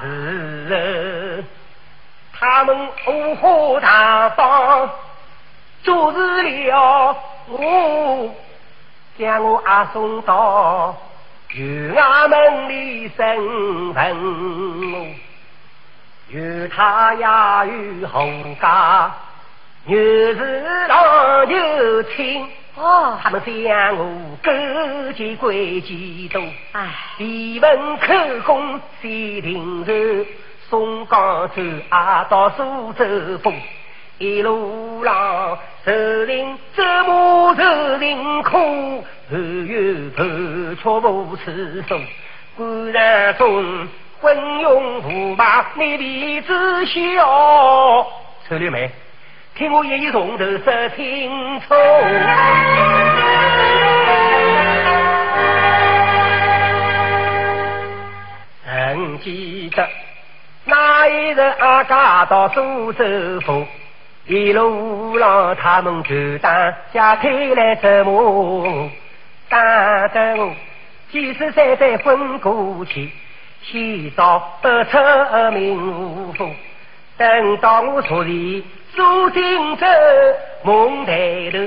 是他们五花大绑，阻止了我，将我啊送到悬崖门里审问。有他呀有后家，又是老又亲。哦，他们向我勾结诡计多，哎，一问口供谁定受？从江走啊到苏州府，一路上受人折磨受人苦，后有后却无此数，果然中昏庸腐败，你必知晓。臭六妹。听我一一从头说清楚。曾记得那一日阿家到苏州府，一路上他们就当家推来折磨，打得我几十岁才昏过去，洗澡不出名户，等到我出离。苏锦州梦抬头，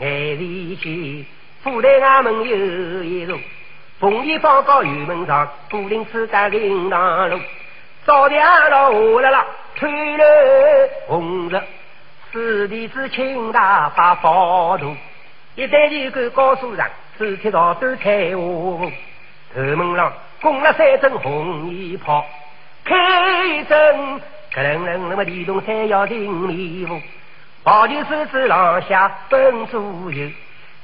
眼里去，府台衙门有一座，凤仪报告院门上，古林自家领堂路，早点了下了啦，推了红日，四弟子请大发报图，一代机关高书上，四铁道都开下，头门上供了三阵红衣炮，开阵。可能人那么地动山摇听迷雾，保酒狮子廊下分左右，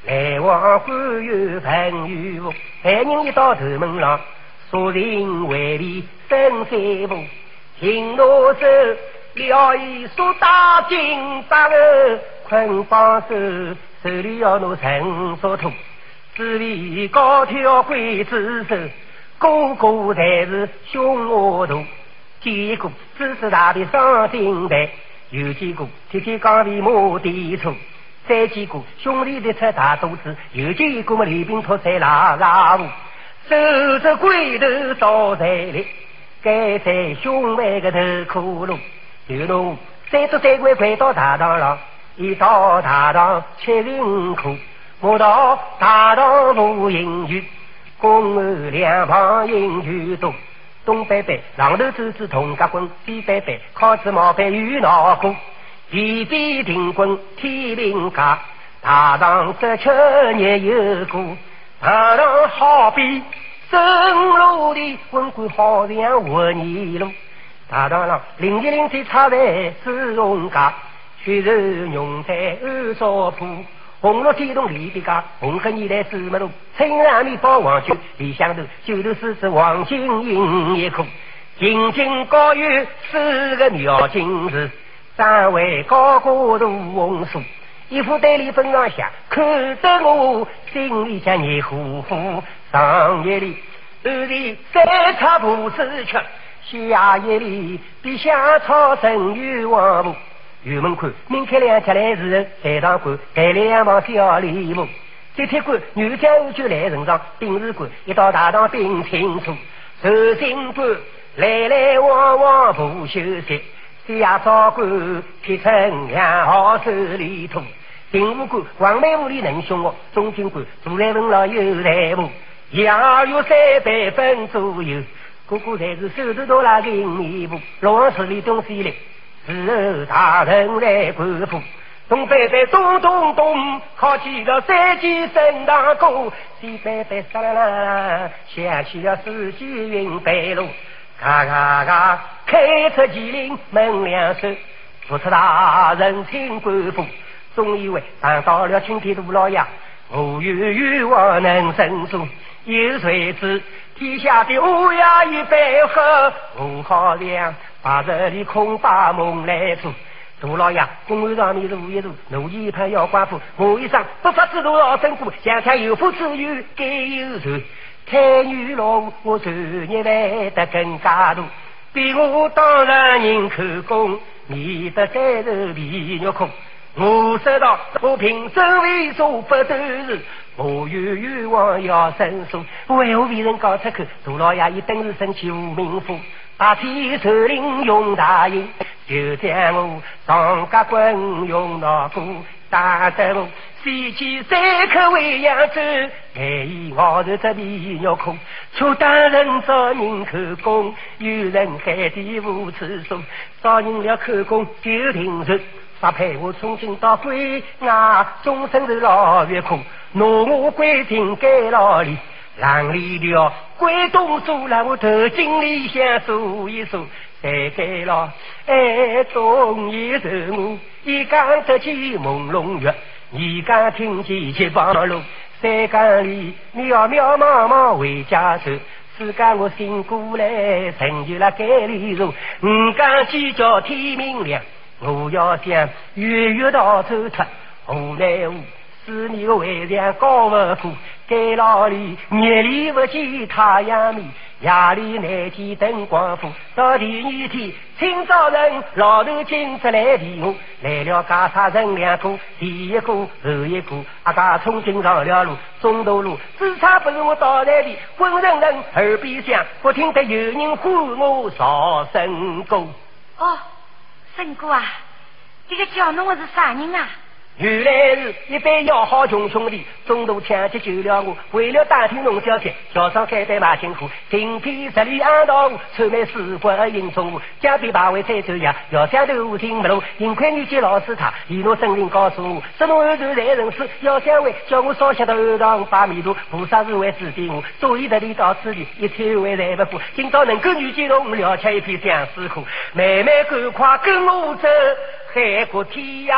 来往官员朋友无，凡人一到头门上，说人为礼登三步，行路手了一束大金大儿捆绑手，手里要拿绳索拖，只为高挑刽子手，个个才是凶恶毒。见过知识大的上金台，又见过天天讲为马地粗，再见过兄弟的出大肚子，又见过么李兵托在拉拉舞，守着鬼头到在里，盖在兄妹个头窟窿，有路三只三怪快到大堂上，一到大堂七人苦，我到大堂无饮酒，公安两旁饮酒多。东北北，浪头走子同家棍；西北北，靠子毛背与脑骨。地地定棍天灵家，大堂这秋日有过。大堂好比生路的文官，好像活泥路。大堂上林一林在插在紫红家，血肉浓在二少铺。红罗天动李的家，红黑你来芝麻路，青阿米包黄酒，里香头酒头狮子黄金银一颗，金金高月四个妙金子，三位高过如红树，一副对联本上下，看得我心里像热乎乎。上夜里，二里三叉布子吃，下夜里比香草生有旺福。院门口，明开两家来时，台上官带两帮小礼物。这铁官女将就来人上，兵士官一到大堂兵清楚。守信官来来往往不休息，下朝官铁成两号手里土。警务官黄梅屋里能凶恶，中军官坐在文老有财物，洋有三百分左右。个个才是手头多拉银米布，老市里东西来。时候大人来官府，东北北咚咚咚，敲起了三级升堂鼓，西北北沙啦啦，响起了四季云白路，嘎嘎嘎，开出麒麟门两扇，不出大人请官府，总以为当到了青天杜老爷，我有冤枉能申诉，有谁知天下的乌鸦一般黑，我好亮。把这里空把梦来做，大老爷公案上面如一如，奴一派要官府，我一生不发之徒要身故，想想有福之有该有仇，太女老我罪孽来得更加多，比我当然人口功，免得再受皮肉空。我知道我平生为所不斗事，我有冤枉要申诉，为何为人讲出口？杜老爷一等是生气无名火，大天首领用大营，就将我上家棍用那鼓打得我飞起三颗为扬州，哎，我是这皮肉空，却当人造人口供，有人海底无处说，造人了口供就停住。发配我从今到归外，终身是老月空。诺我归定该老里，让里了归东苏来我头经里想数一数，再该了哎，终一日我一竿得起朦胧月，一竿听见七八路，三竿里渺渺茫茫回家走，四竿我醒过来成就了该里路，五竿鸡叫天明亮。我要想月月到走脱，无奈何思念为娘高不过，街老里日里不见太阳面，夜里难见灯光火。到第二天清早晨，老头亲自来提我，来了家差人两个，第一个后一个，阿家冲进上了路，中途路只差不是我到来的，昏人人耳边响，不听得有人唤我少声歌。啊。正哥啊，这个叫侬的是啥人啊？原来是一班要好穷兄弟，中途抢劫救了我。为了打听龙小姐，桥上开单马辛苦，今天十里安道，臭美四国迎中午，江边排位在走呀，要想头听不懂，幸亏你见老师他，一路声音告诉我，什么后头来人事，要想问，叫我烧香头上发弥陀，菩萨是会指点我，所以这里到此地，一天还来不过，今朝能够遇见侬，了却一片相思苦，妹妹赶快跟我走。海阔天涯。